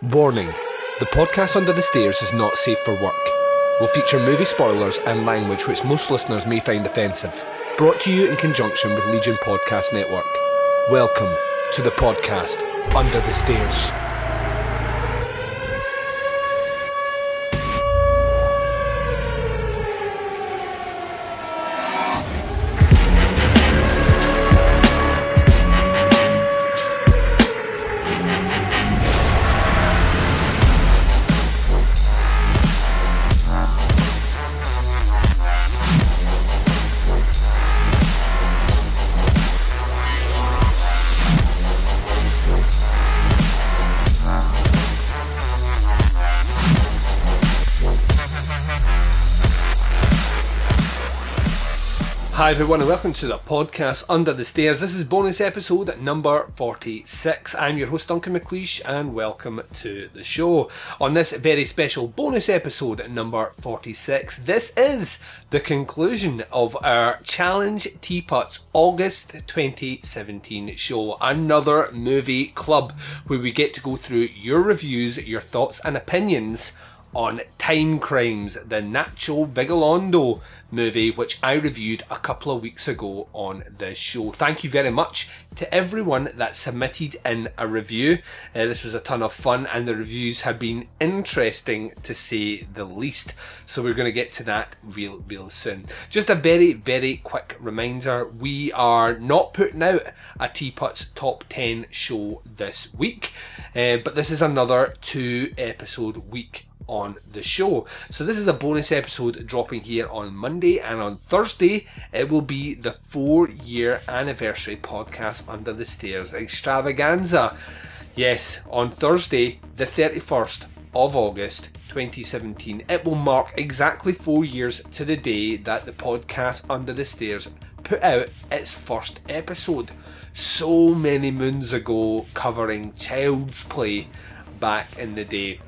Warning The podcast Under the Stairs is not safe for work. Will feature movie spoilers and language which most listeners may find offensive. Brought to you in conjunction with Legion Podcast Network. Welcome to the podcast Under the Stairs. Hi everyone and welcome to the podcast Under the Stairs. This is bonus episode number 46. I'm your host Duncan McLeish and welcome to the show. On this very special bonus episode number 46, this is the conclusion of our Challenge Teapots August 2017 show. Another movie club where we get to go through your reviews, your thoughts and opinions on Time Crimes, the Nacho Vigalondo movie, which I reviewed a couple of weeks ago on the show. Thank you very much to everyone that submitted in a review. Uh, this was a ton of fun, and the reviews have been interesting to say the least. So we're going to get to that real, real soon. Just a very, very quick reminder: we are not putting out a Teapot's top 10 show this week, uh, but this is another two episode week on the show. So this is a bonus episode dropping here on Monday and on Thursday it will be the 4 year anniversary podcast Under the Stairs extravaganza. Yes, on Thursday the 31st of August 2017 it will mark exactly 4 years to the day that the podcast Under the Stairs put out its first episode. So many moons ago covering child's play back in the day.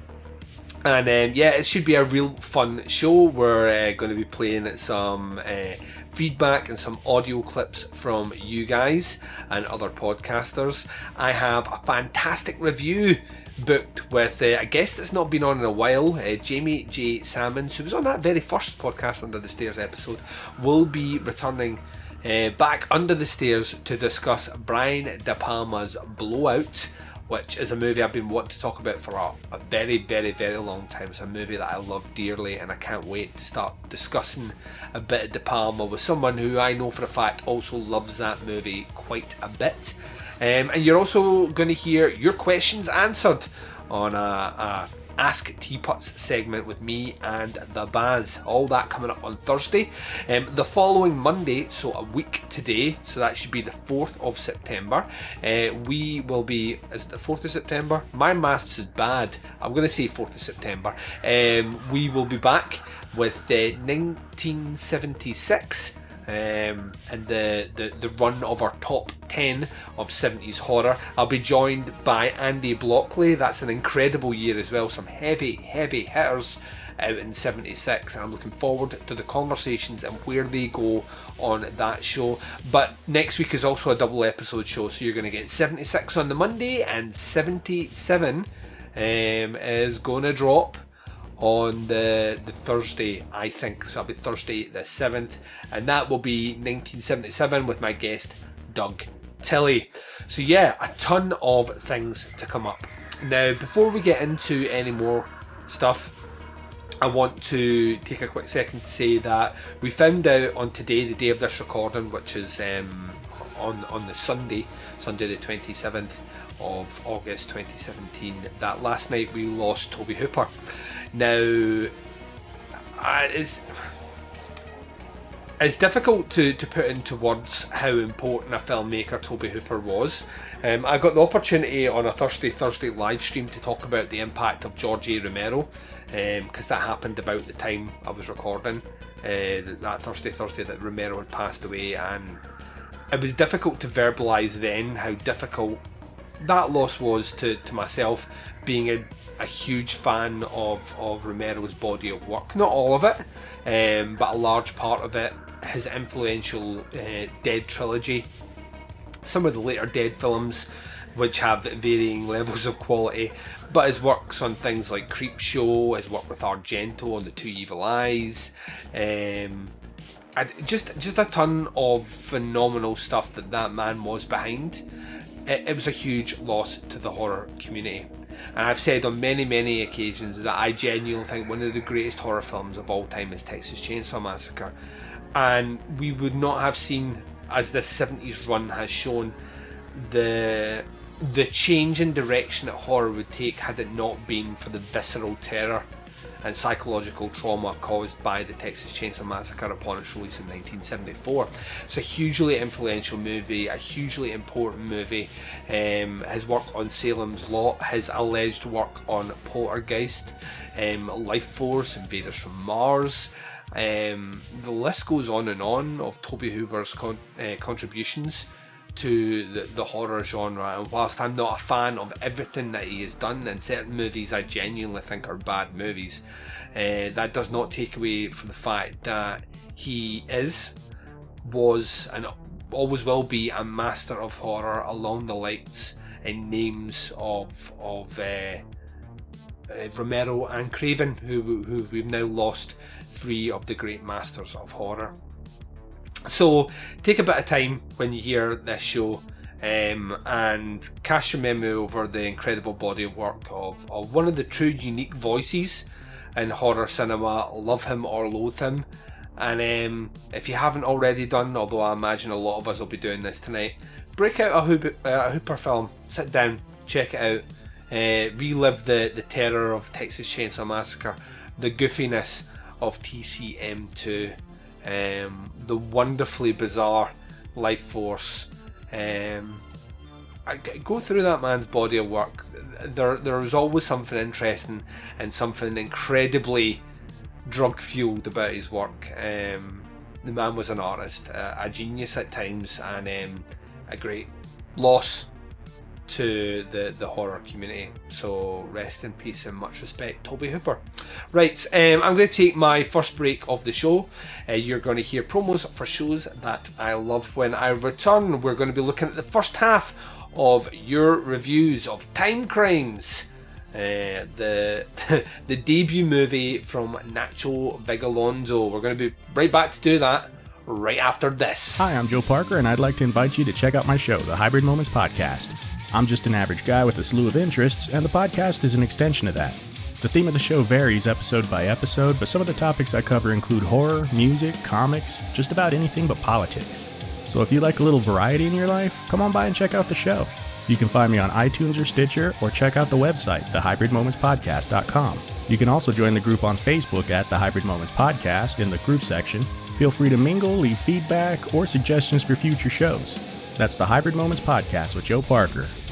And um, yeah, it should be a real fun show. We're uh, going to be playing some uh, feedback and some audio clips from you guys and other podcasters. I have a fantastic review booked with uh, a guest that's not been on in a while, uh, Jamie J. Salmons, who was on that very first podcast Under the Stairs episode, will be returning uh, back under the stairs to discuss Brian De Palma's Blowout which is a movie I've been wanting to talk about for a, a, very, very, very long time. It's a movie that I love dearly, and I can't wait to start discussing a bit of De Palma with someone who I know for a fact also loves that movie quite a bit. Um, and you're also going to hear your questions answered on a, a Ask Teapots segment with me and the Baz. All that coming up on Thursday. Um, the following Monday, so a week today, so that should be the 4th of September, uh, we will be, is it the 4th of September? My maths is bad. I'm going to say 4th of September. Um, we will be back with uh, 1976 um, and the, the, the run of our top 10 of 70s horror. I'll be joined by Andy Blockley. That's an incredible year as well. Some heavy, heavy hitters out in 76 and I'm looking forward to the conversations and where they go on that show. But next week is also a double episode show, so you're going to get 76 on the Monday and 77 um, is going to drop on the, the Thursday, I think. So it'll be Thursday the 7th, and that will be 1977 with my guest, Doug Tilly. So, yeah, a ton of things to come up. Now, before we get into any more stuff, I want to take a quick second to say that we found out on today, the day of this recording, which is um, on on the Sunday, Sunday the 27th of August 2017, that last night we lost Tobe Hooper. Now, it's it's difficult to, to put into words how important a filmmaker Tobe Hooper was. Um, I got the opportunity on a Thursday Thursday live stream to talk about the impact of George A. Romero because um, that happened about the time I was recording uh, that Thursday Thursday that Romero had passed away, and it was difficult to verbalise then how difficult that loss was to, to myself being a a huge fan of, of Romero's body of work. Not all of it, um, but a large part of it. His influential uh, Dead trilogy, some of the later Dead films, which have varying levels of quality. But his works on things like Creepshow, his work with Argento on The Two Evil Eyes, um, just just a ton of phenomenal stuff that that man was behind. It, it was a huge loss to the horror community. And I've said on many, many occasions that I genuinely think one of the greatest horror films of all time is Texas Chainsaw Massacre. And we would not have seen, as this 70s run has shown, the the change in direction that horror would take had it not been for the visceral terror and psychological trauma caused by the Texas Chainsaw Massacre upon its release in 1974. It's a hugely influential movie, a hugely important movie. Um, his work on Salem's Lot, his alleged work on Poltergeist, um, Life Force, Invaders from Mars. Um, the list goes on and on of Tobe Hooper's con- uh, contributions to the, the horror genre. And whilst I'm not a fan of everything that he has done, and certain movies I genuinely think are bad movies, uh, that does not take away from the fact that he is, was, and always will be a master of horror along the likes and names of of uh, uh, Romero and Craven, who who we've now lost three of the great masters of horror. So take a bit of time when you hear this show um, and cast your memory over the incredible body of work of, of one of the true unique voices in horror cinema. Love him or loathe him. And um, if you haven't already done, although I imagine a lot of us will be doing this tonight, break out a, Hooper, uh, a Hooper film, sit down, check it out, uh, relive the, the terror of Texas Chainsaw Massacre, the goofiness of TCM2 um, the wonderfully bizarre life force. Um, I go through that man's body of work. There, there is always something interesting and something incredibly drug fueled about his work. Um, the man was an artist, a genius at times, and um, a great loss to the, the horror community. So rest in peace and much respect, Tobe Hooper. Right, um, I'm going to take my first break of the show. Uh, you're going to hear promos for shows that I love when I return. We're going to be looking at the first half of your reviews of Time Crimes. Uh, the the debut movie from Nacho Vigalondo. We're going to be right back to do that right after this. Hi, I'm Joe Parker, and I'd like to invite you to check out my show, the Hybrid Moments Podcast. I'm just an average guy with a slew of interests, and the podcast is an extension of that. The theme of the show varies episode by episode, but some of the topics I cover include horror, music, comics, just about anything but politics. So if you like a little variety in your life, come on by and check out the show. You can find me on iTunes or Stitcher, or check out the website, thehybridmomentspodcast.com. You can also join the group on Facebook at The Hybrid Moments Podcast in the group section. Feel free to mingle, leave feedback, or suggestions for future shows. That's the Hybrid Moments Podcast with Joe Parker.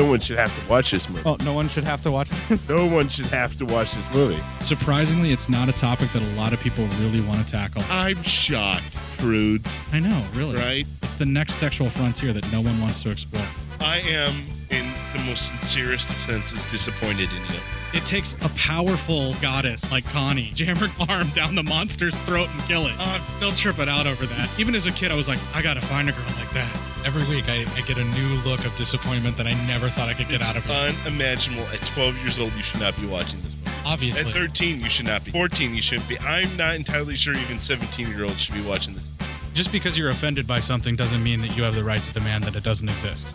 No one should have to watch this movie. Oh, no one should have to watch this. No one should have to watch this movie. Surprisingly, it's not a topic that a lot of people really want to tackle. I'm shocked, prudes. I know, really. Right? It's the next sexual frontier that no one wants to explore. I am, in the most sincerest of senses, disappointed in you. It takes a powerful goddess like Connie, jam her arm down the monster's throat and kill it. Oh, I'm still tripping out over that. Even as a kid, I was like, I gotta find a girl like that. Every week, I, I get a new look of disappointment that I never thought I could get it's out of unimaginable. At 12 years old, you should not be watching this movie. Obviously. At 13, you should not be. 14, you shouldn't be. I'm not entirely sure even 17 year olds should be watching this. Just because you're offended by something doesn't mean that you have the right to demand that it doesn't exist.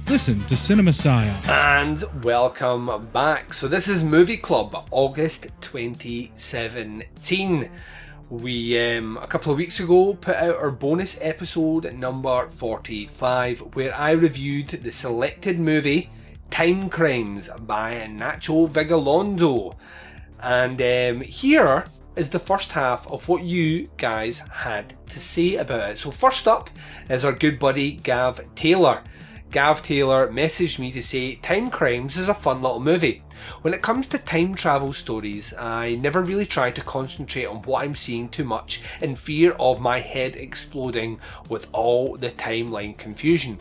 Listen to Cinema Psyops. And welcome back. So this is Movie Club, August 2017. We um, a couple of weeks ago put out our bonus episode number 45, where I reviewed the selected movie Time Crimes by Nacho Vigalondo. And um, here is the first half of what you guys had to say about it. So, first up is our good buddy Gav Taylor. Gav Taylor messaged me to say Time Crimes is a fun little movie. When it comes to time travel stories, I never really try to concentrate on what I'm seeing too much in fear of my head exploding with all the timeline confusion.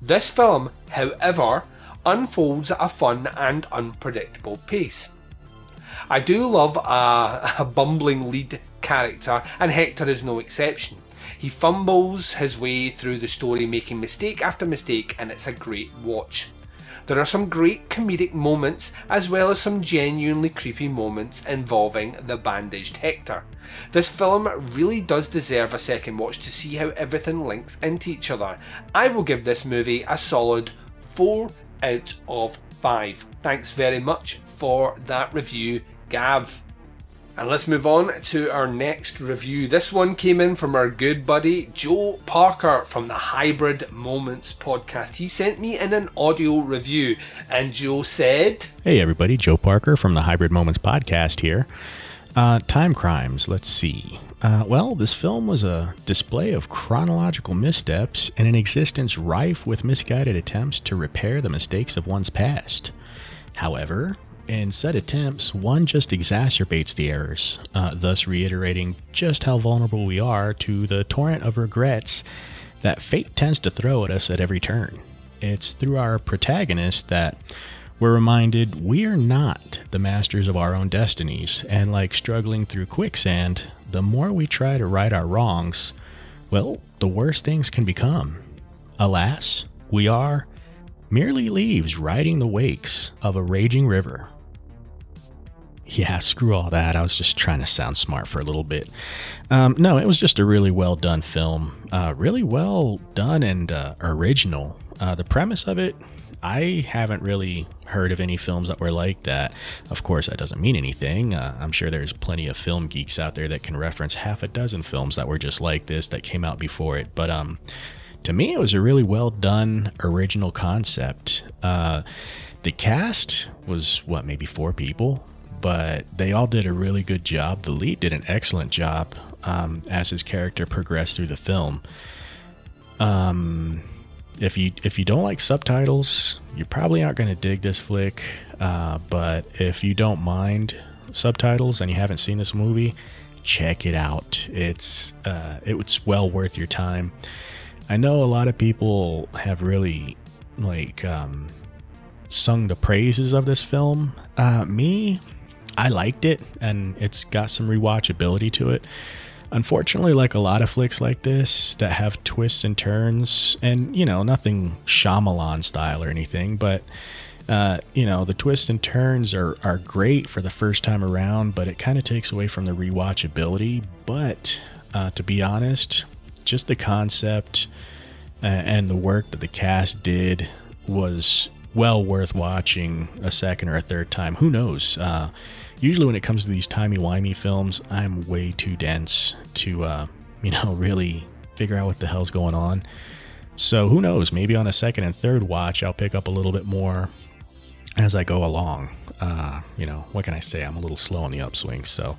This film, however, unfolds at a fun and unpredictable pace. I do love a, a bumbling lead character, and Hector is no exception. He fumbles his way through the story, making mistake after mistake, and it's a great watch. There are some great comedic moments, as well as some genuinely creepy moments involving the bandaged Hector. This film really does deserve a second watch to see how everything links into each other. I will give this movie a solid 4 out of 5. Thanks very much for that review, Gav. And let's move on to our next review. This one came in from our good buddy Joe Parker from the Hybrid Moments podcast. He sent me in an audio review, and Joe said, Hey everybody, Joe Parker from the Hybrid Moments podcast here. Uh, time crimes, let's see. Uh, well, this film was a display of chronological missteps and an existence rife with misguided attempts to repair the mistakes of one's past. However, in said attempts, one just exacerbates the errors, uh, thus reiterating just how vulnerable we are to the torrent of regrets that fate tends to throw at us at every turn. It's through our protagonist that we're reminded we are not the masters of our own destinies, and like struggling through quicksand, the more we try to right our wrongs, well, the worse things can become. Alas, we are merely leaves riding the wakes of a raging river. Yeah, screw all that. I was just trying to sound smart for a little bit. Um, no, it was just a really well done film. Uh, really well done and uh, original. Uh, the premise of it, I haven't really heard of any films that were like that. Of course, that doesn't mean anything. Uh, I'm sure there's plenty of film geeks out there that can reference half a dozen films that were just like this that came out before it. But um, to me, it was a really well done original concept. Uh, the cast was what, maybe four people? but they all did a really good job. The lead did an excellent job um, as his character progressed through the film. Um, if you if you don't like subtitles, you probably aren't going to dig this flick. Uh, but if you don't mind subtitles and you haven't seen this movie, check it out. It's uh, it's well worth your time. I know a lot of people have really like um, sung the praises of this film. Uh, me, I liked it, and it's got some rewatchability to it. Unfortunately, like a lot of flicks like this that have twists and turns, and you know, nothing Shyamalan style or anything, but uh, you know, the twists and turns are, are great for the first time around, but it kind of takes away from the rewatchability. But uh, to be honest, just the concept and the work that the cast did was well worth watching a second or a third time. Who knows? Uh, usually when it comes to these timey-wimey films, I'm way too dense to, uh, you know, really figure out what the hell's going on. So who knows? Maybe on a second and third watch, I'll pick up a little bit more as I go along. Uh, you know, what can I say? I'm a little slow on the upswing. So,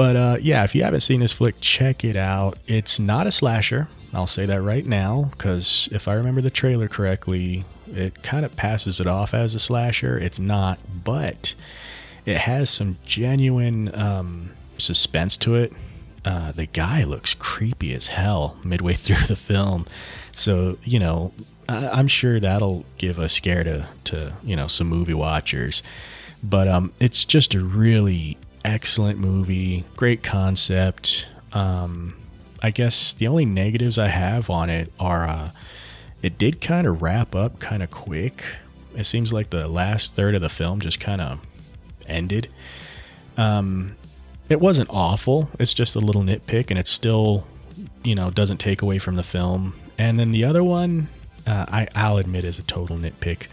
but uh, yeah, if you haven't seen this flick, check it out. It's not a slasher. I'll say that right now because if I remember the trailer correctly, it kind of passes it off as a slasher. It's not, but it has some genuine um, suspense to it. Uh, the guy looks creepy as hell midway through the film, so you know I- am sure that'll give a scare to to you know some movie watchers. But um, it's just a really excellent movie, great concept. Um, I guess the only negatives I have on it are uh, it did kind of wrap up kind of quick. It seems like the last third of the film just kind of ended. Um, it wasn't awful. It's just a little nitpick, and it still, you know, doesn't take away from the film. And then the other one, uh, I, I'll admit, is a total nitpick.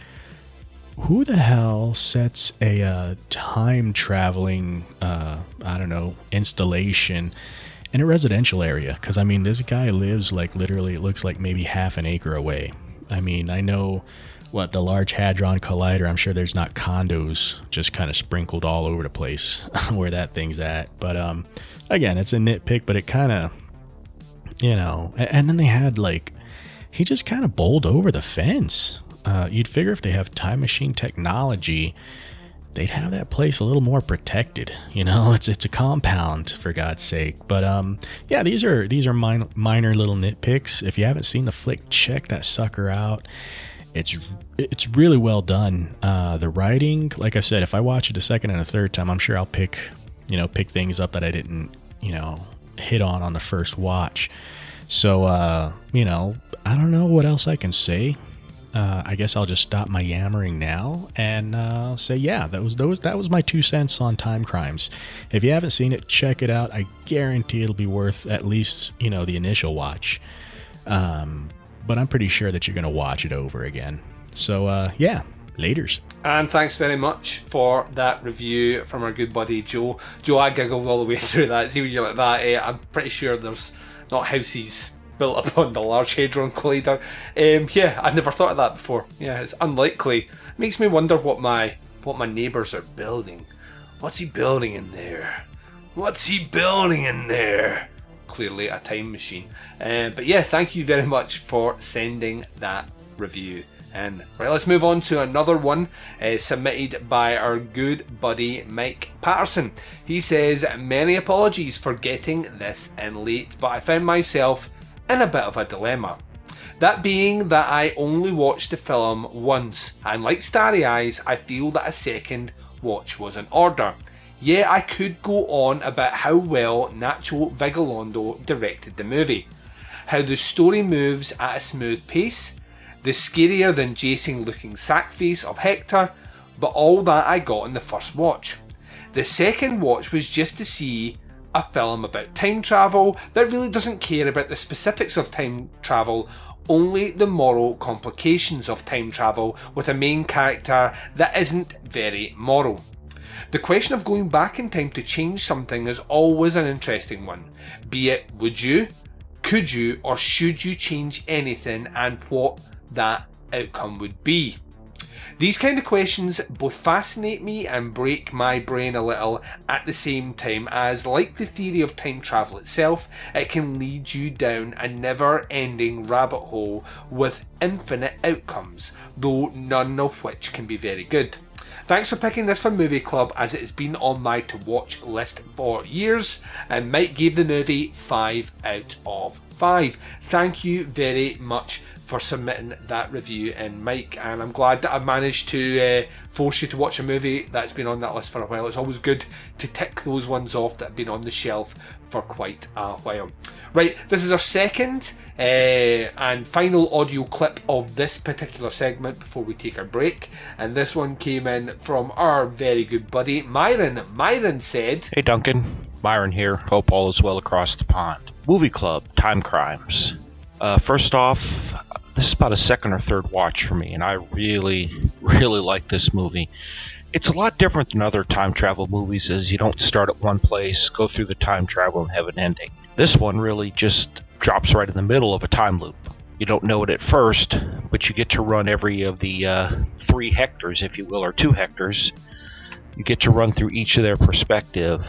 Who the hell sets a uh, time traveling, uh, I don't know, installation in a residential area? Because I mean, this guy lives like literally, it looks like maybe half an acre away. I mean, I know what the Large Hadron Collider. I'm sure there's not condos just kind of sprinkled all over the place where that thing's at. But um, again, it's a nitpick, but it kind of, you know. And then they had like, he just kind of bowled over the fence. Uh, you'd figure if they have time machine technology, they'd have that place a little more protected. You know, it's it's a compound for God's sake. But um, yeah, these are these are min- minor little nitpicks. If you haven't seen the flick, check that sucker out. It's it's really well done. Uh, the writing, like I said, if I watch it a second and a third time, I'm sure I'll pick you know pick things up that I didn't you know hit on on the first watch. So uh, you know, I don't know what else I can say uh, I guess I'll just stop my yammering now and uh, say, yeah, that was those. That was my two cents on Time Crimes. If you haven't seen it, check it out. I guarantee it'll be worth at least you know the initial watch. Um, but I'm pretty sure that you're gonna watch it over again. So uh, yeah, laters. And thanks very much for that review from our good buddy Joe. Joe, I giggled all the way through that. See when you're like that, eh, I'm pretty sure there's not houses built upon the Large Hadron Collider. Um, yeah, I'd never thought of that before. Yeah, it's unlikely. Makes me wonder what my what my neighbours are building. What's he building in there? What's he building in there? Clearly a time machine. Uh, but yeah, thank you very much for sending that review. And right, let's move on to another one uh, submitted by our good buddy Mike Patterson. He says, Many apologies for getting this in late, but I found myself in a bit of a dilemma. That being that I only watched the film once, and like Starry Eyes, I feel that a second watch was in order. Yeah, I could go on about how well Nacho Vigalondo directed the movie, how the story moves at a smooth pace, the scarier than Jason looking sack face of Hector, but all that I got in the first watch. The second watch was just to see a film about time travel that really doesn't care about the specifics of time travel, only the moral complications of time travel with a main character that isn't very moral. The question of going back in time to change something is always an interesting one. Be it would you, could you, or should you change anything and what that outcome would be. These kind of questions both fascinate me and break my brain a little at the same time, as, like the theory of time travel itself, it can lead you down a never ending rabbit hole with infinite outcomes, though none of which can be very good. Thanks for picking this for Movie Club as it has been on my to watch list for years, and Mike gave the movie 5 out of 5. Thank you very much for submitting that review and Mike and I'm glad that I managed to uh, force you to watch a movie that's been on that list for a while. It's always good to tick those ones off that have been on the shelf for quite a while. Right, this is our second uh, and final audio clip of this particular segment before we take our break. And this one came in from our very good buddy Myron. Myron said, Hey Duncan, Myron here. Hope all is well across the pond. Movie Club, Time Crimes. Uh, first off, this is about a second or third watch for me, and I really, really like this movie. It's a lot different than other time travel movies, as you don't start at one place, go through the time travel, and have an ending. This one really just drops right in the middle of a time loop. You don't know it at first, but you get to run every of the uh, three Hectors, if you will, or two Hectors. You get to run through each of their perspective,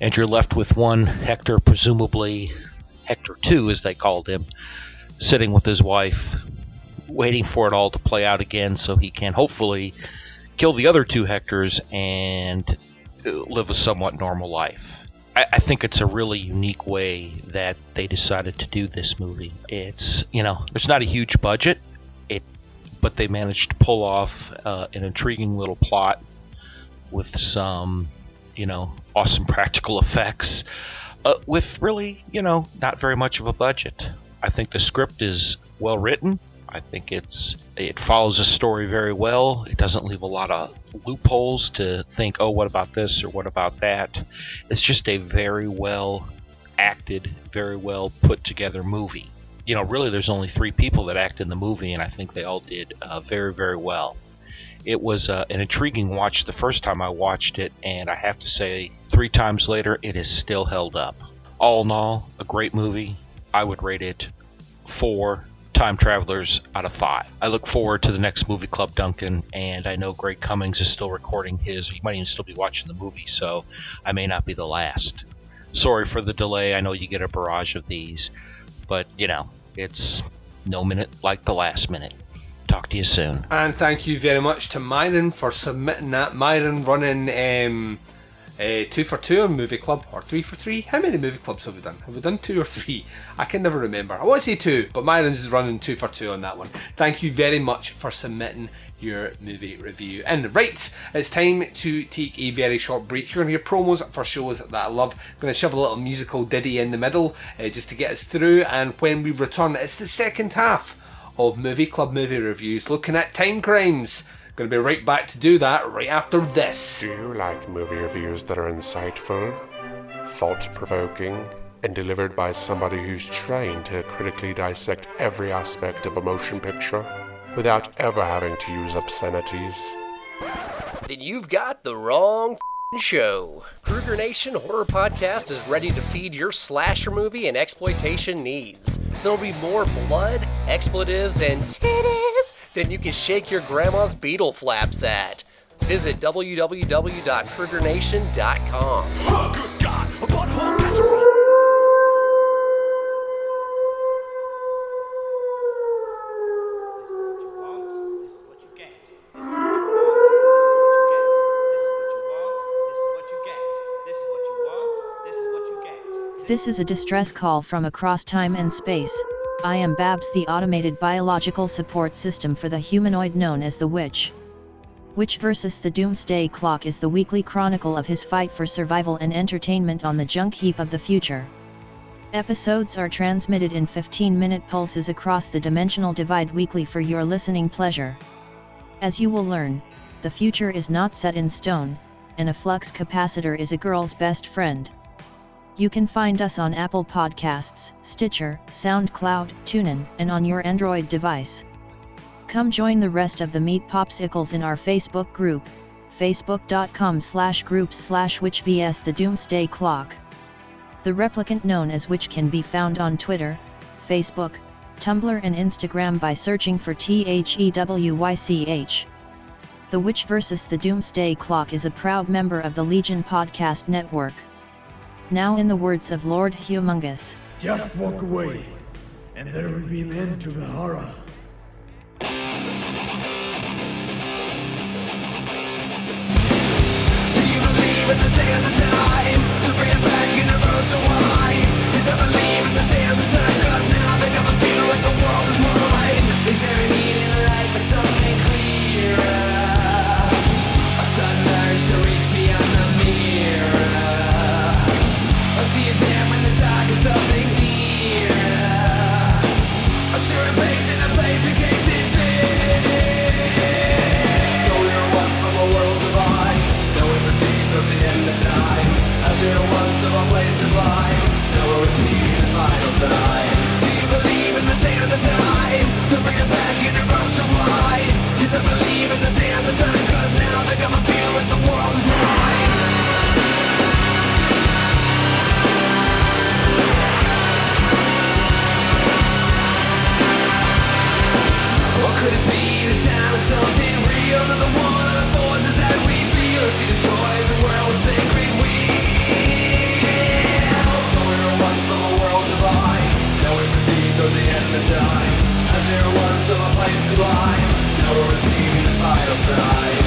and you're left with one Hector, presumably Hector 2, as they called him, sitting with his wife, waiting for it all to play out again so he can hopefully kill the other two Hectors and live a somewhat normal life. I, I think it's a really unique way that they decided to do this movie. It's, you know, there's not a huge budget, it, but they managed to pull off uh, an intriguing little plot with some, you know, awesome practical effects. Uh, with really, you know, not very much of a budget. I think the script is well written. I think it's it follows a story very well. It doesn't leave a lot of loopholes to think, oh, what about this or what about that. It's just a very well acted, very well put together movie. You know, really, there's only three people that act in the movie, and I think they all did uh, very, very well. It was uh, an intriguing watch the first time I watched it, and I have to say, three times later, it is still held up. All in all, a great movie. I would rate it four Time Travelers out of five. I look forward to the next movie club, Duncan, and I know Greg Cummings is still recording his. He might even still be watching the movie, so I may not be the last. Sorry for the delay. I know you get a barrage of these, but you know, it's no minute like the last minute. Talk to you soon. And thank you very much to Myron for submitting that. Myron running um, uh, two for two on Movie Club, or three for three. How many movie clubs have we done? Have we done two or three? I can never remember. I want to say two, but Myron's is running two for two on that one. Thank you very much for submitting your movie review. And right, it's time to take a very short break. You're going to hear promos for shows that I love. I'm going to shove a little musical ditty in the middle uh, just to get us through. And when we return, it's the second half of Movie Club movie reviews, looking at time crimes. Going to be right back to do that right after this. Do you like movie reviews that are insightful, thought provoking, and delivered by somebody who's trained to critically dissect every aspect of a motion picture without ever having to use obscenities? Then you've got the wrong f***ing show. Kruger Nation Horror Podcast is ready to feed your slasher movie and exploitation needs. There'll be more blood, expletives, and titties than you can shake your grandma's beetle flaps at. Visit www.krugernation.com. This is a distress call from across time and space. I am Babs, the automated biological support system for the humanoid known as the Witch. Witch vs. the Doomsday Clock is the weekly chronicle of his fight for survival and entertainment on the junk heap of the future. Episodes are transmitted in 15 minute pulses across the dimensional divide weekly for your listening pleasure. As you will learn, the future is not set in stone, and a flux capacitor is a girl's best friend. You can find us on Apple Podcasts, Stitcher, SoundCloud, TuneIn, and on your Android device. Come join the rest of the Meat Popsicles in our Facebook group, facebook.com slash groups slash witch vs the Doomsday Clock. The replicant known as Witch can be found on Twitter, Facebook, Tumblr and Instagram by searching for THEWYCH. The Witch vs. the Doomsday Clock is a proud member of the Legion Podcast Network. Now in the words of Lord Humungus. Just walk away, and there will be an end to the horror. Is In the now they feel like the world is mine. Or could it be the time of something real one of the forces that we feel she destroys the sacred once world now the end of time. As we were once of a place to now we're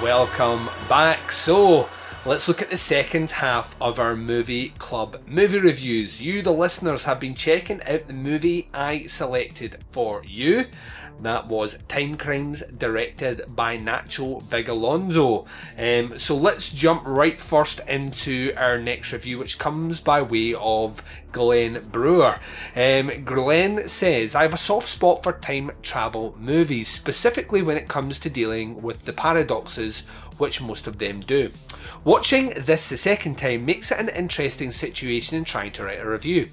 welcome back. So, let's look at the second half of our movie club movie reviews. You, the listeners, have been checking out the movie I selected for you. That was Time Crimes, directed by Nacho Vigalondo. Um, so let's jump right first into our next review, which comes by way of Glenn Brewer. Um, Glenn says, I have a soft spot for time travel movies, specifically when it comes to dealing with the paradoxes which most of them do. Watching this the second time makes it an interesting situation in trying to write a review.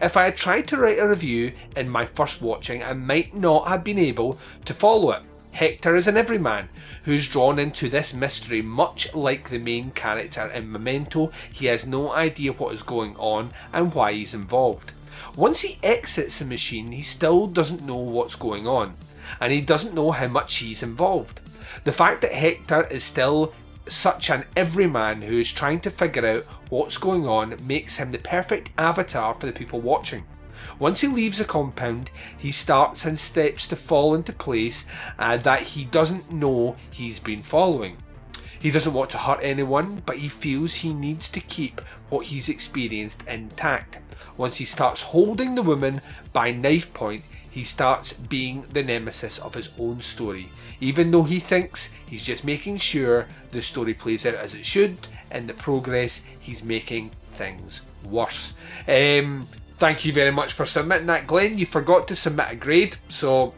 If I had tried to write a review in my first watching, I might not have been able to follow it. Hector is an everyman who's drawn into this mystery much like the main character in Memento. He has no idea what is going on and why he's involved. Once he exits the machine, he still doesn't know what's going on, and he doesn't know how much he's involved. The fact that Hector is still such an everyman who is trying to figure out what's going on makes him the perfect avatar for the people watching. Once he leaves the compound, he starts and steps to fall into place uh, that he doesn't know he's been following. He doesn't want to hurt anyone, but he feels he needs to keep what he's experienced intact. Once he starts holding the woman by knife point, he starts being the nemesis of his own story. Even though he thinks he's just making sure the story plays out as it should, in the progress, he's making things worse. Um, thank you very much for submitting that, Glenn. You forgot to submit a grade, so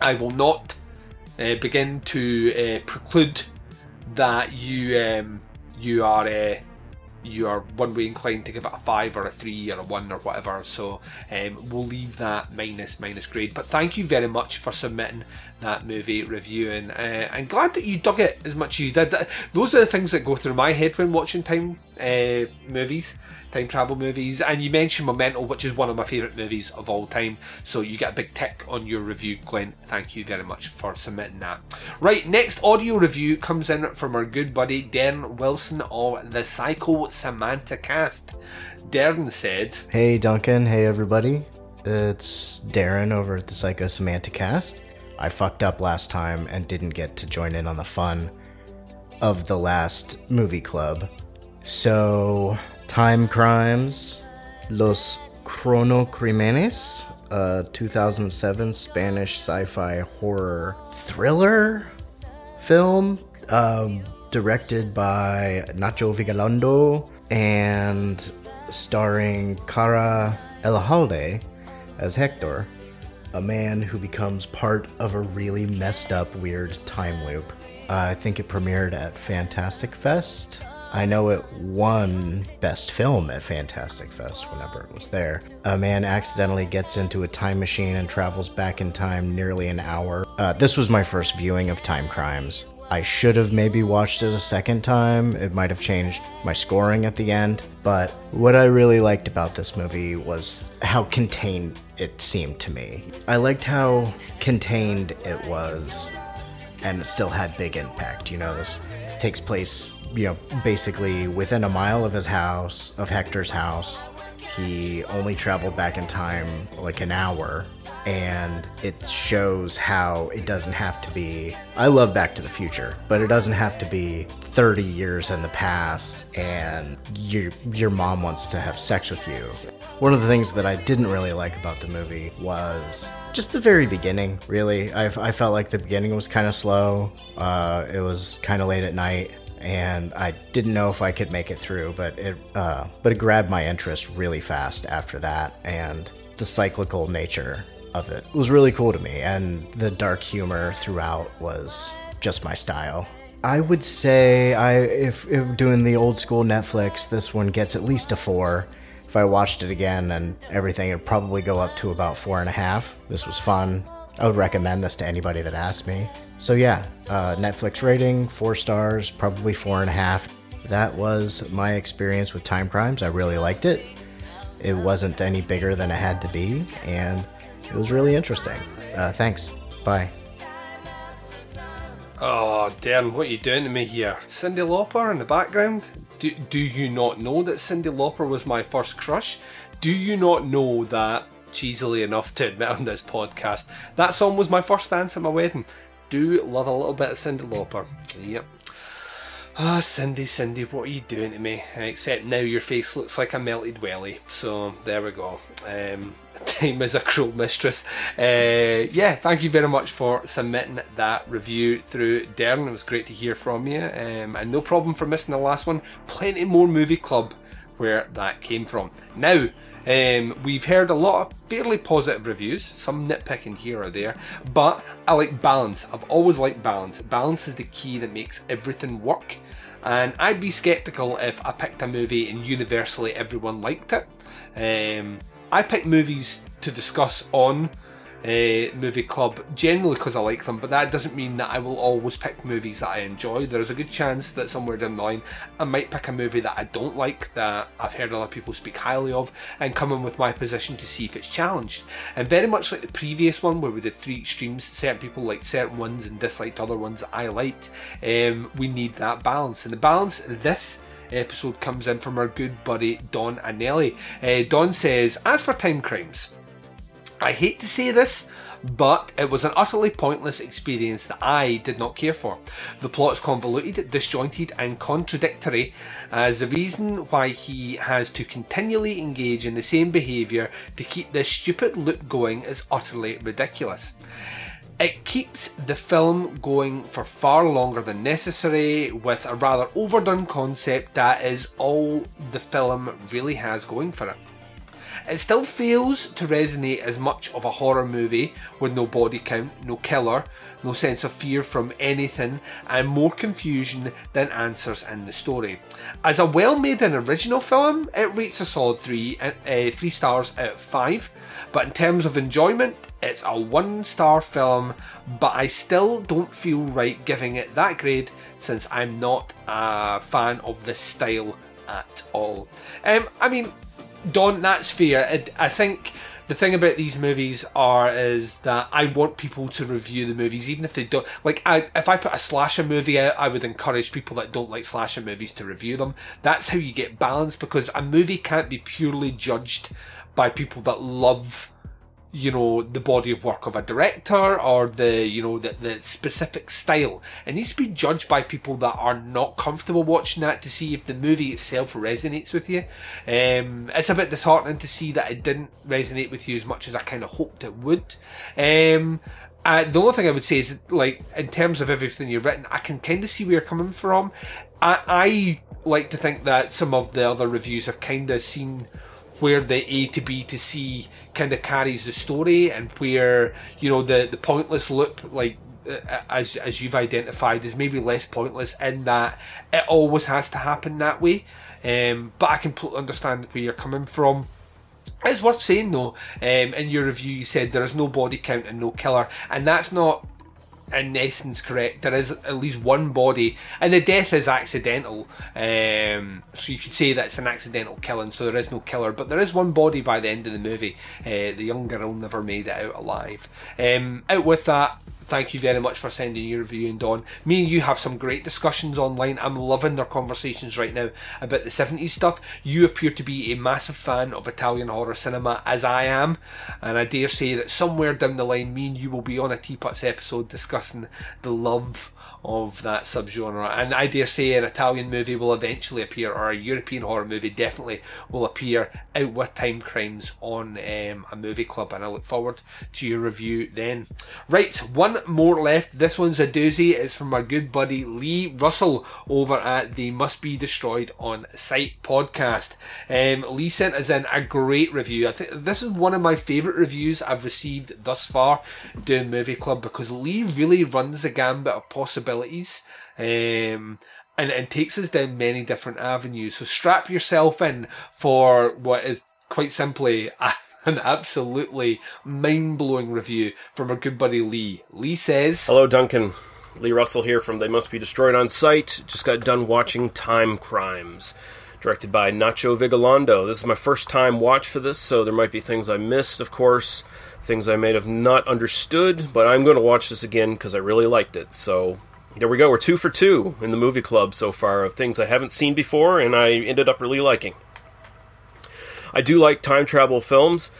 I will not uh, begin to uh, preclude that you um, you are uh, you are one way inclined to give it a five or a three or a one or whatever. So um, we'll leave that minus minus grade. But thank you very much for submitting that movie review, and uh, I'm glad that you dug it as much as you did. Those are the things that go through my head when watching time uh, movies time travel movies. And you mentioned Memento, which is one of my favourite movies of all time. So you get a big tick on your review, Glenn. Thank you very much for submitting that. Right, next audio review comes in from our good buddy Darren Wilson of the Psycho Samantha cast. Darren said, Hey Duncan, hey everybody. It's Darren over at the Psycho Samantha cast. I fucked up last time and didn't get to join in on the fun of the last movie club. So, Time Crimes, Los Cronocrímenes, a 2007 Spanish sci fi horror thriller film um, directed by Nacho Vigalondo and starring Karra Elejalde as Hector, a man who becomes part of a really messed up, weird time loop. Uh, I think it premiered at Fantastic Fest I know it won Best Film at Fantastic Fest whenever it was there. A man accidentally gets into a time machine and travels back in time nearly an hour. Uh, this was my first viewing of Time Crimes. I should have maybe watched it a second time. It might have changed my scoring at the end. But what I really liked about this movie was how contained it seemed to me. I liked how contained it was and it still had big impact. You know, this, this takes place you know, basically within a mile of his house, of Hector's house. He only traveled back in time like an hour, and it shows how it doesn't have to be. I love Back to the Future, but it doesn't have to be 30 years in the past and your, your mom wants to have sex with you. One of the things that I didn't really like about the movie was just the very beginning, really. I, I felt like the beginning was kind of slow. Uh, it was kind of late at night and I didn't know if I could make it through, but it uh, but it grabbed my interest really fast after that, and the cyclical nature of it was really cool to me, and the dark humor throughout was just my style. I would say I if, if doing the old school Netflix, this one gets at least a four. If I watched it again and everything, it'd probably go up to about four and a half. This was fun. I would recommend this to anybody that asked me. So yeah, uh, Netflix rating four stars, probably four and a half. That was my experience with Time Crimes. I really liked it. It wasn't any bigger than it had to be, and it was really interesting. Uh, thanks. Bye. Oh, damn, what are you doing to me here? Cyndi Lauper in the background? Do, do you not know that Cyndi Lauper was my first crush? Do you not know that, cheesily enough to admit on this podcast, that song was my first dance at my wedding? Do love a little bit of Cyndi Lauper. Yep. Ah, Cyndi, Cyndi, what are you doing to me? Except now your face looks like a melted welly. So there we go. Um, time is a cruel mistress. Uh, yeah, thank you very much for submitting that review through Darren. It was great to hear from you. Um, and no problem for missing the last one. Plenty more movie club where that came from. Now, um, we've heard a lot of fairly positive reviews, some nitpicking here or there, but I like balance. I've always liked balance. Balance is the key that makes everything work. And I'd be skeptical if I picked a movie and universally everyone liked it. Um, I pick movies to discuss on uh, movie club generally because I like them, but that doesn't mean that I will always pick movies that I enjoy. There's a good chance that somewhere down the line I might pick a movie that I don't like that I've heard other people speak highly of and come in with my position to see if it's challenged. And very much like the previous one where we did three extremes, certain people liked certain ones and disliked other ones that I liked. Um, we need that balance, and the balance this episode comes in from our good buddy Don Anelli. Uh, Don says, as for time crimes. I hate to say this, but it was an utterly pointless experience that I did not care for. The plot is convoluted, disjointed, and contradictory, as the reason why he has to continually engage in the same behaviour to keep this stupid loop going is utterly ridiculous. It keeps the film going for far longer than necessary, with a rather overdone concept that is all the film really has going for it. It still fails to resonate as much of a horror movie with no body count, no killer, no sense of fear from anything, and more confusion than answers in the story. As a well-made and original film, it rates a solid three, uh, three stars out of five. But in terms of enjoyment, it's a one-star film. But I still don't feel right giving it that grade since I'm not a fan of this style at all. Um, I mean, Don, that's fair. I, I think the thing about these movies are is that I want people to review the movies, even if they don't like. I, if I put a slasher movie out, I would encourage people that don't like slasher movies to review them. That's how you get balance because a movie can't be purely judged by people that love you know the body of work of a director or the you know the, the specific style. It needs to be judged by people that are not comfortable watching that to see if the movie itself resonates with you. Um, it's a bit disheartening to see that it didn't resonate with you as much as i kind of hoped it would. Um, uh, the only thing I would say is, like, in terms of everything you've written, I can kind of see where you're coming from. I, I like to think that some of the other reviews have kind of seen where the A to B to C kind of carries the story and where you know the the pointless loop like uh, as as you've identified is maybe less pointless in that it always has to happen that way. Um, but I completely understand where you're coming from. It's worth saying though um, in your review you said there is no body count and no killer and that's not in essence correct. There is at least one body, and the death is accidental. Um, so you could say that it's an accidental killing. So there is no killer, but there is one body by the end of the movie. Uh, the young girl never made it out alive. Um, out with that, thank you very much for sending your review and Don. Me and you have some great discussions online. I'm loving their conversations right now about the 70s stuff. You appear to be a massive fan of Italian horror cinema, as I am, and I dare say that somewhere down the line, me and you will be on a Teapots episode discussing the love of that subgenre. And I dare say an Italian movie will eventually appear, or a European horror movie definitely will appear out with Time Crimes on um, a movie club. And I look forward to your review then. Right, one more left. This one's a doozy. It's from our good buddy Lee Russell over at the Must Be Destroyed on Sight podcast. Um, Lee sent us in a great review. I think this is one of my favourite reviews I've received thus far doing Movie Club because Lee really runs the gambit of possibilities. Um, and, and takes us down many different avenues. So strap yourself in for what is quite simply a, an absolutely mind blowing review from our good buddy Lee. Lee says, Hello, Duncan. Lee Russell here from They Must Be Destroyed on Sight. Just got done watching Time Crimes, directed by Nacho Vigalondo. This is my first time watch for this, so there might be things I missed, of course, things I may have not understood, but I'm going to watch this again because I really liked it. So there we go. We're two for two in the movie club so far of things I haven't seen before and I ended up really liking. I do like time travel films.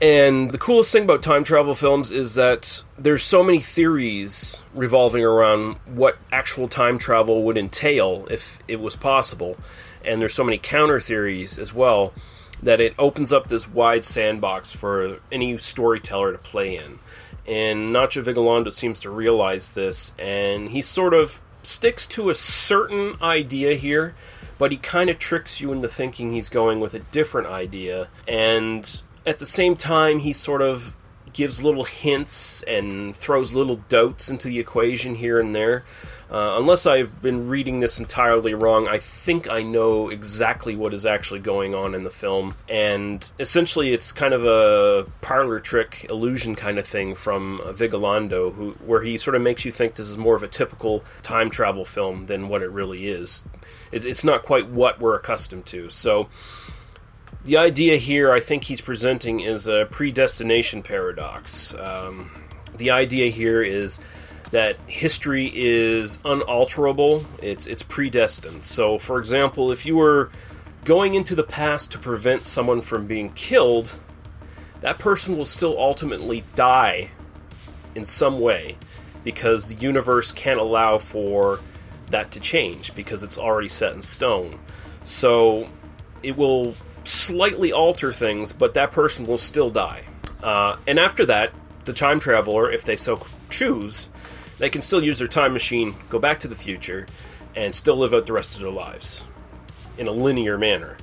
And the coolest thing about time travel films is that there's so many theories revolving around what actual time travel would entail if it was possible. And there's so many counter theories as well that it opens up this wide sandbox for any storyteller to play in. And Nacho Vigalondo seems to realize this, and he sort of sticks to a certain idea here, but he kind of tricks you into thinking he's going with a different idea. And at the same time, he sort of gives little hints and throws little doubts into the equation here and there. Uh, unless I've been reading this entirely wrong, I think I know exactly what is actually going on in the film. And essentially, it's kind of a parlor trick illusion kind of thing from Vigalondo, who, where he sort of makes you think this is more of a typical time travel film than what it really is. It's, it's not quite what we're accustomed to. So the idea here, I think he's presenting, is a predestination paradox. Um, the idea here is that history is unalterable; it's it's predestined. So, for example, if you were going into the past to prevent someone from being killed, that person will still ultimately die in some way because the universe can't allow for that to change because it's already set in stone. So it will slightly alter things, but that person will still die. Uh, and after that, the time traveler, if they so choose, they can still use their time machine, go back to the future, and still live out the rest of their lives in a linear manner.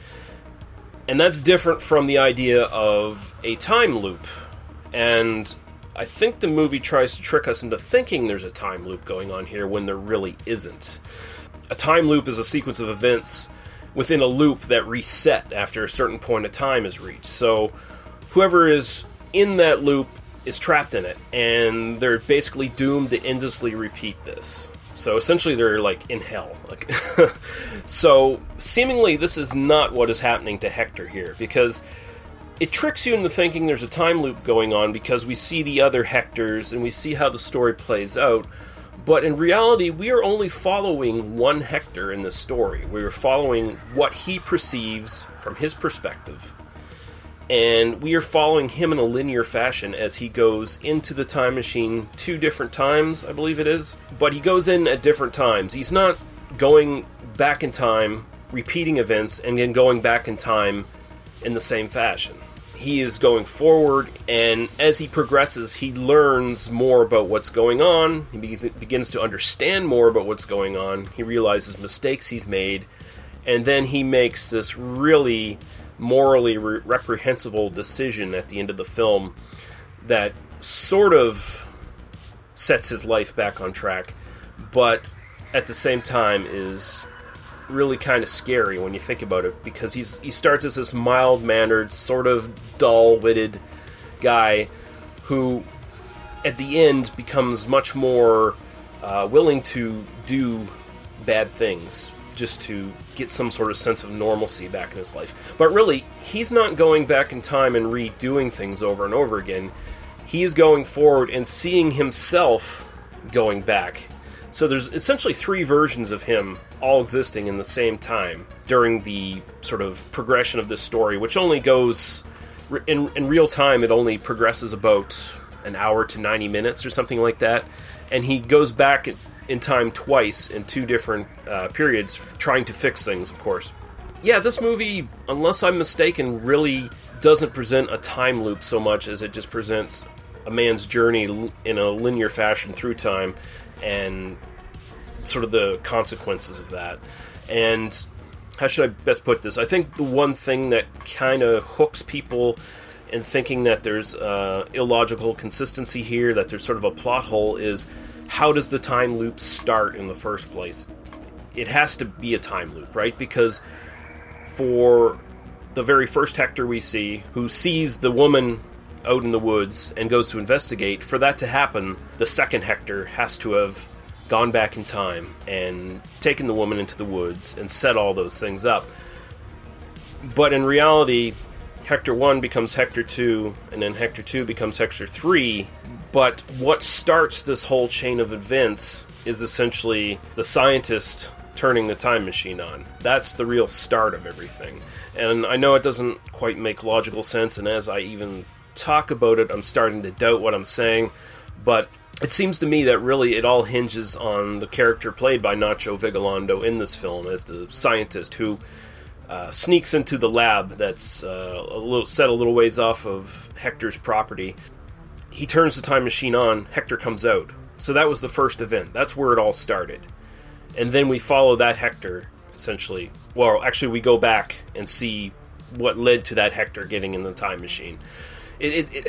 And that's different from the idea of a time loop. And I think the movie tries to trick us into thinking there's a time loop going on here when there really isn't. A time loop is a sequence of events within a loop that reset after a certain point of time is reached. So whoever is in that loop is trapped in it, and they're basically doomed to endlessly repeat this. So essentially, they're like in hell. Like, so seemingly, this is not what is happening to Hector here because it tricks you into thinking there's a time loop going on because we see the other Hectors and we see how the story plays out. But in reality, we are only following one Hector in this story. We are following what he perceives from his perspective and we are following him in a linear fashion as he goes into the time machine two different times, I believe it is. But he goes in at different times. He's not going back in time, repeating events, and then going back in time in the same fashion. He is going forward, and as he progresses, he learns more about what's going on. He begins to understand more about what's going on. He realizes mistakes he's made, and then he makes this really morally re- reprehensible decision at the end of the film that sort of sets his life back on track, but at the same time is really kind of scary when you think about it because he's he starts as this mild-mannered, sort of dull-witted guy who at the end becomes much more uh, willing to do bad things just to get some sort of sense of normalcy back in his life. But really, he's not going back in time and redoing things over and over again. He is going forward and seeing himself going back. So there's essentially three versions of him all existing in the same time during the sort of progression of this story, which only goes in, in real time, it only progresses about an hour to 90 minutes or something like that. And he goes back in time twice in two different uh, periods, trying to fix things, of course. Yeah, this movie, unless I'm mistaken, really doesn't present a time loop so much as it just presents a man's journey in a linear fashion through time and sort of the consequences of that. And how should I best put this? I think the one thing that kind of hooks people in thinking that there's uh, illogical consistency here, that there's sort of a plot hole, is how does the time loop start in the first place? It has to be a time loop, right? Because for the very first Hector we see, who sees the woman out in the woods and goes to investigate, for that to happen, the second Hector has to have gone back in time and taken the woman into the woods and set all those things up. But in reality, Hector 1 becomes Hector 2, and then Hector 2 becomes Hector 3. But what starts this whole chain of events is essentially the scientist turning the time machine on. That's the real start of everything. And I know it doesn't quite make logical sense, and as I even talk about it, I'm starting to doubt what I'm saying. But it seems to me that really it all hinges on the character played by Nacho Vigalondo in this film as the scientist who uh, sneaks into the lab that's uh, a little set a little ways off of Hector's property. He turns the time machine on. Hector comes out. So that was the first event. That's where it all started. And then we follow that Hector essentially. Well, actually, we go back and see what led to that Hector getting in the time machine. It, it, it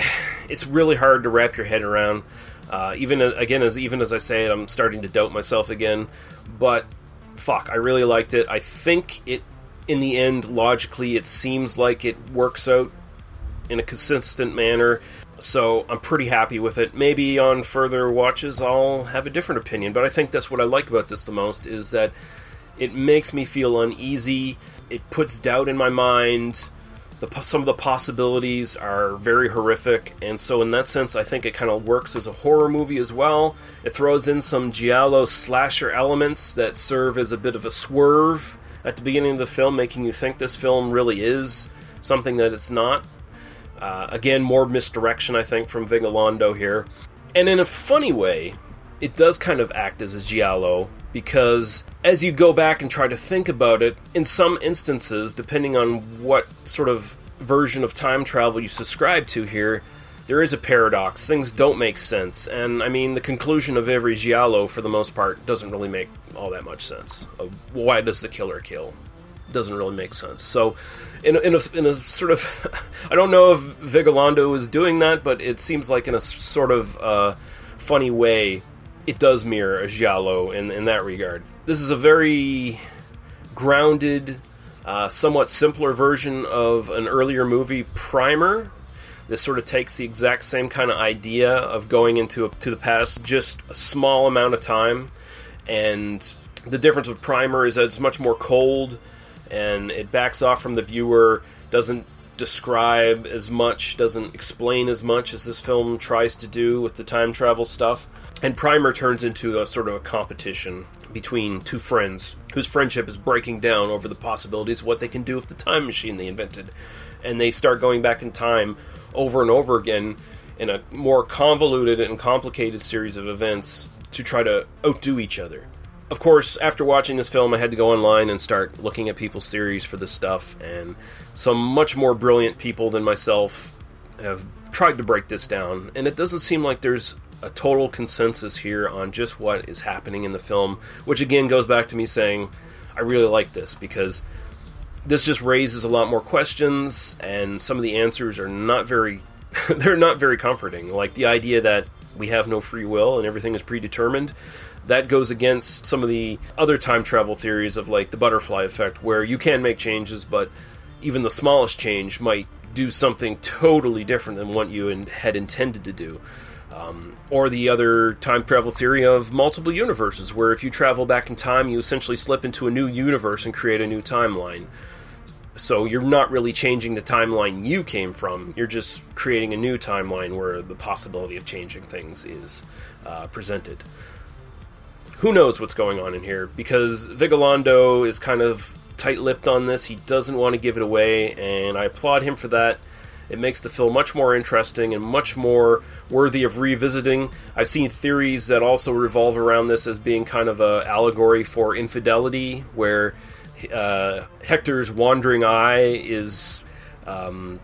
it's really hard to wrap your head around. Uh, even again, as even as I say it, I'm starting to doubt myself again. But fuck, I really liked it. I think it, in the end, logically, it seems like it works out in a consistent manner. So I'm pretty happy with it. Maybe on further watches I'll have a different opinion, but I think that's what I like about this the most is that it makes me feel uneasy. It puts doubt in my mind. The, some of the possibilities are very horrific, and so in that sense, I think it kind of works as a horror movie as well. It throws in some giallo slasher elements that serve as a bit of a swerve at the beginning of the film, making you think this film really is something that it's not. Uh, again, more misdirection, I think, from Vigalondo here. And in a funny way, it does kind of act as a giallo because as you go back and try to think about it, in some instances, depending on what sort of version of time travel you subscribe to here, there is a paradox. Things don't make sense. And I mean, the conclusion of every giallo, for the most part, doesn't really make all that much sense. Uh, why does the killer kill? Doesn't really make sense. So, in a, in a, in a sort of, I don't know if Vigalondo is doing that, but it seems like in a sort of uh, funny way, it does mirror a giallo in in that regard. This is a very grounded, uh, somewhat simpler version of an earlier movie, Primer. This sort of takes the exact same kind of idea of going into a, to the past, just a small amount of time, and the difference with Primer is that it's much more cold, and it backs off from the viewer, doesn't describe as much, doesn't explain as much as this film tries to do with the time travel stuff. And Primer turns into a sort of a competition between two friends whose friendship is breaking down over the possibilities of what they can do with the time machine they invented. And they start going back in time over and over again in a more convoluted and complicated series of events to try to outdo each other. Of course, after watching this film, I had to go online and start looking at people's theories for this stuff, and some much more brilliant people than myself have tried to break this down, and it doesn't seem like there's a total consensus here on just what is happening in the film, which again goes back to me saying I really like this because this just raises a lot more questions and some of the answers are not very they're not very comforting. Like the idea that we have no free will and everything is predetermined. That goes against some of the other time travel theories of like the butterfly effect where you can make changes but even the smallest change might do something totally different than what you had intended to do. Um, or the other time travel theory of multiple universes, where if you travel back in time, you essentially slip into a new universe and create a new timeline. So you're not really changing the timeline you came from, you're just creating a new timeline where the possibility of changing things is uh, presented. Who knows what's going on in here? Because Vigalondo is kind of tight lipped on this, he doesn't want to give it away, and I applaud him for that. It makes the film much more interesting and much more worthy of revisiting. I've seen theories that also revolve around this as being kind of a allegory for infidelity, where uh, Hector's wandering eye is um,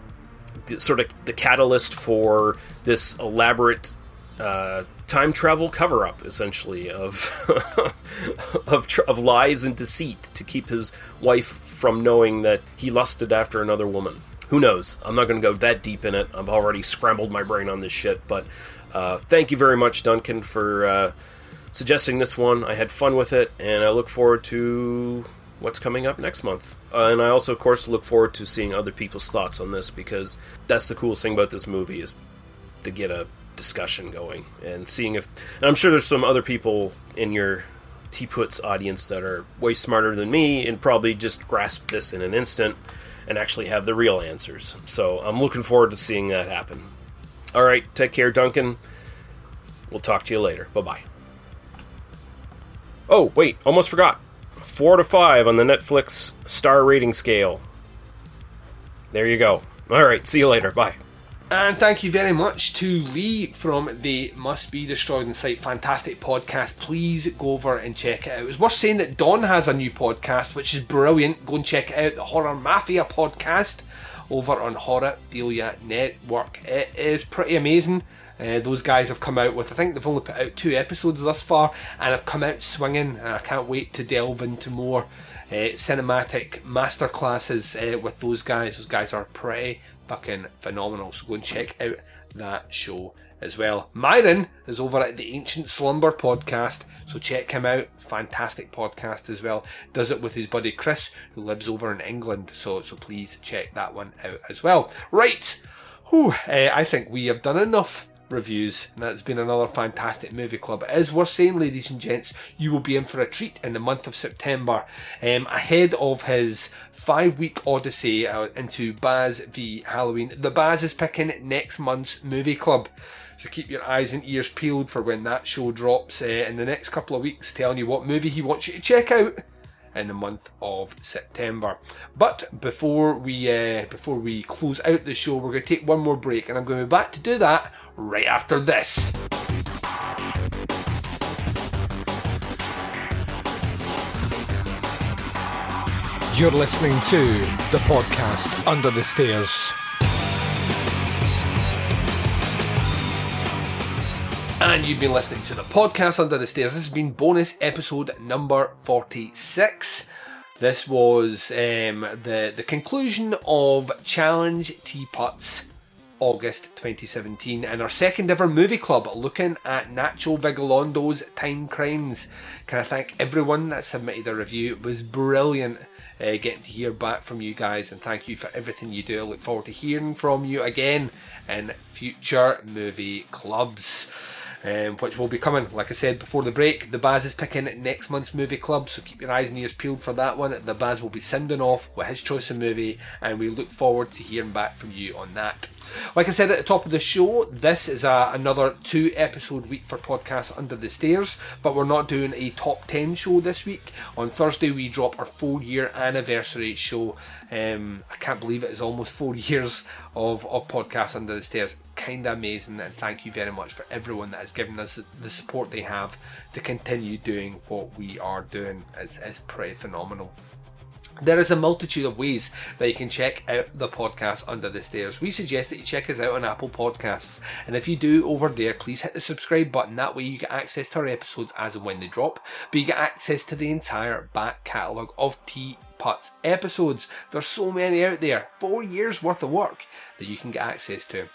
sort of the catalyst for this elaborate uh, time travel cover up, essentially of of, tr- of lies and deceit to keep his wife from knowing that he lusted after another woman who knows? I'm not going to go that deep in it. I've already scrambled my brain on this shit. But uh, thank you very much, Duncan, for uh, suggesting this one. I had fun with it, and I look forward to what's coming up next month. Uh, and I also, of course, look forward to seeing other people's thoughts on this because that's the coolest thing about this movie is to get a discussion going and seeing if. And I'm sure there's some other people in your Teapots audience that are way smarter than me and probably just grasp this in an instant and actually have the real answers. So I'm looking forward to seeing that happen. All right, take care, Duncan. We'll talk to you later. Bye bye. Oh, wait, almost forgot. Four to five on the Netflix star rating scale. There you go. All right, see you later. Bye. And thank you very much to Lee from the Must Be Destroyed in Sight fantastic podcast. Please go over and check it out. It's worth saying that Don has a new podcast, which is brilliant. Go and check it out, the Horror Mafia podcast over on Horror Horrorphilia Network. It is pretty amazing. Uh, those guys have come out with, I think they've only put out two episodes thus far, and have come out swinging. And I can't wait to delve into more uh, cinematic masterclasses uh, with those guys. Those guys are pretty fucking phenomenal. So go and check out that show as well. Myron is over at the Ancient Slumber podcast, so check him out. Fantastic podcast as well. Does it with his buddy Chris, who lives over in England. So so please check that one out as well. Right. Whew, uh, I think we have done enough reviews, and that's been another fantastic movie club. As we're saying, ladies and gents, you will be in for a treat in the month of September, um, ahead of his five week odyssey uh, into Baz v Halloween. The Baz is picking next month's movie club. So keep your eyes and ears peeled for when that show drops uh, in the next couple of weeks, telling you what movie he wants you to check out in the month of September. But before we uh, before we close out the show, we're going to take one more break, and I'm going to be back to do that right after this. You're listening to the podcast Under the Stairs. And you've been listening to the podcast Under the Stairs. This has been bonus episode number 46. This was um, the, the conclusion of Challenge Teapots August 2017 and our second ever movie club looking at Nacho Vigalondo,'s Time Crimes. Can I thank everyone that submitted a review? It was brilliant uh, getting to hear back from you guys and thank you for everything you do. I look forward to hearing from you again in future movie clubs. Um, which will be coming, like I said before the break. The Baz is picking next month's movie club, so keep your eyes and ears peeled for that one. The Baz will be sending off with his choice of movie, and we look forward to hearing back from you on that. Like I said at the top of the show, this is a, another two episode week for Podcast Under the Stairs, but we're not doing a top 10 show this week. On Thursday, we drop our four year anniversary show. Um, I can't believe it is almost four years of, of Podcast Under the Stairs. Kind of amazing, and thank you very much for everyone that has given us the support they have to continue doing what we are doing. It's, it's pretty phenomenal. There is a multitude of ways that you can check out the podcast Under the Stairs. We suggest that you check us out on Apple Podcasts, and if you do over there, please hit the subscribe button. That way, you get access to our episodes as and when they drop, but you get access to the entire back catalogue of T Putts episodes. There's so many out there, four years worth of work that you can get access to.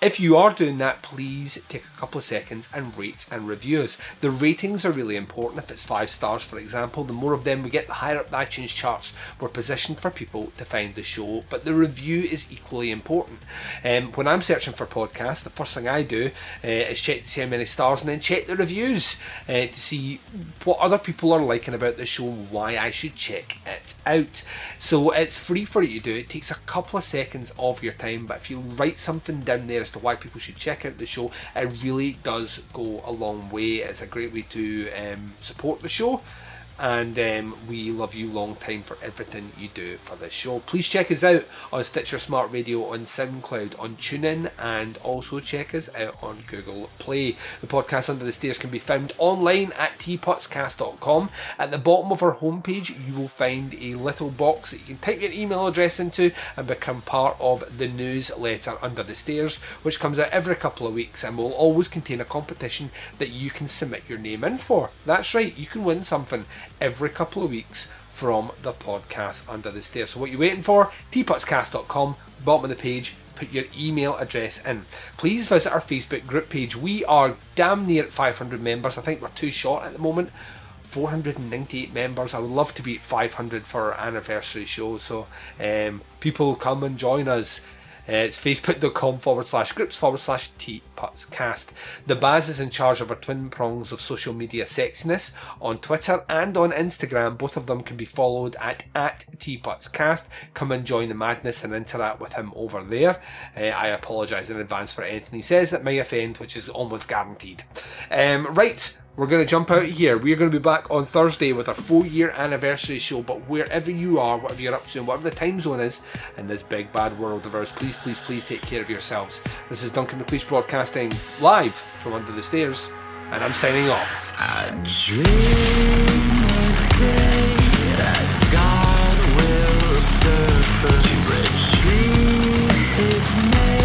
If you are doing that, please take a couple of seconds and rate and review us. The ratings are really important. If it's five stars, for example, the more of them we get, the higher up the iTunes charts we're positioned for people to find the show. But the review is equally important. Um, when I'm searching for podcasts, the first thing I do uh, is check to see how many stars and then check the reviews uh, to see what other people are liking about the show why I should check it out. So it's free for you to do. It takes a couple of seconds of your time, but if you write something down there as to why people should check out the show, it really does go a long way. It's a great way to um, support the show and um, we love you long time for everything you do for this show. Please check us out on Stitcher Smart Radio, on SoundCloud, on TuneIn, and also check us out on Google Play. The podcast Under the Stairs can be found online at teapotscast.com. At the bottom of our homepage, you will find a little box that you can type your email address into and become part of the newsletter Under the Stairs, which comes out every couple of weeks and will always contain a competition that you can submit your name in for. That's right, you can win something every couple of weeks from the podcast Under the Stairs. So what are you waiting for? teapotscast.com, bottom of the page, put your email address in. Please visit our Facebook group page. We are damn near at 500 members. I think we're too short at the moment. 498 members. I would love to be at 500 for our anniversary show. So um, people come and join us. Uh, it's facebook.com forward slash groups forward slash teapotscast. The Baz is in charge of our twin prongs of social media sexiness on Twitter and on Instagram. Both of them can be followed at, at teapotscast. Come and join the madness and interact with him over there. Uh, I apologise in advance for anything he says that may offend, which is almost guaranteed. Um, right We're going to jump out of here. We're going to be back on Thursday with our four year anniversary show. But wherever you are, whatever you're up to, and whatever the time zone is in this big bad world of ours, please, please, please take care of yourselves. This is Duncan McLeish broadcasting live from under the stairs, and I'm signing off. I dream a day that God will surface to retrieve his nails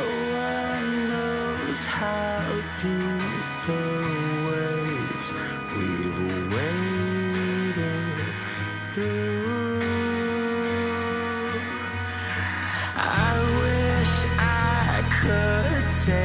one knows how deep the waves we've waded through. I wish I could your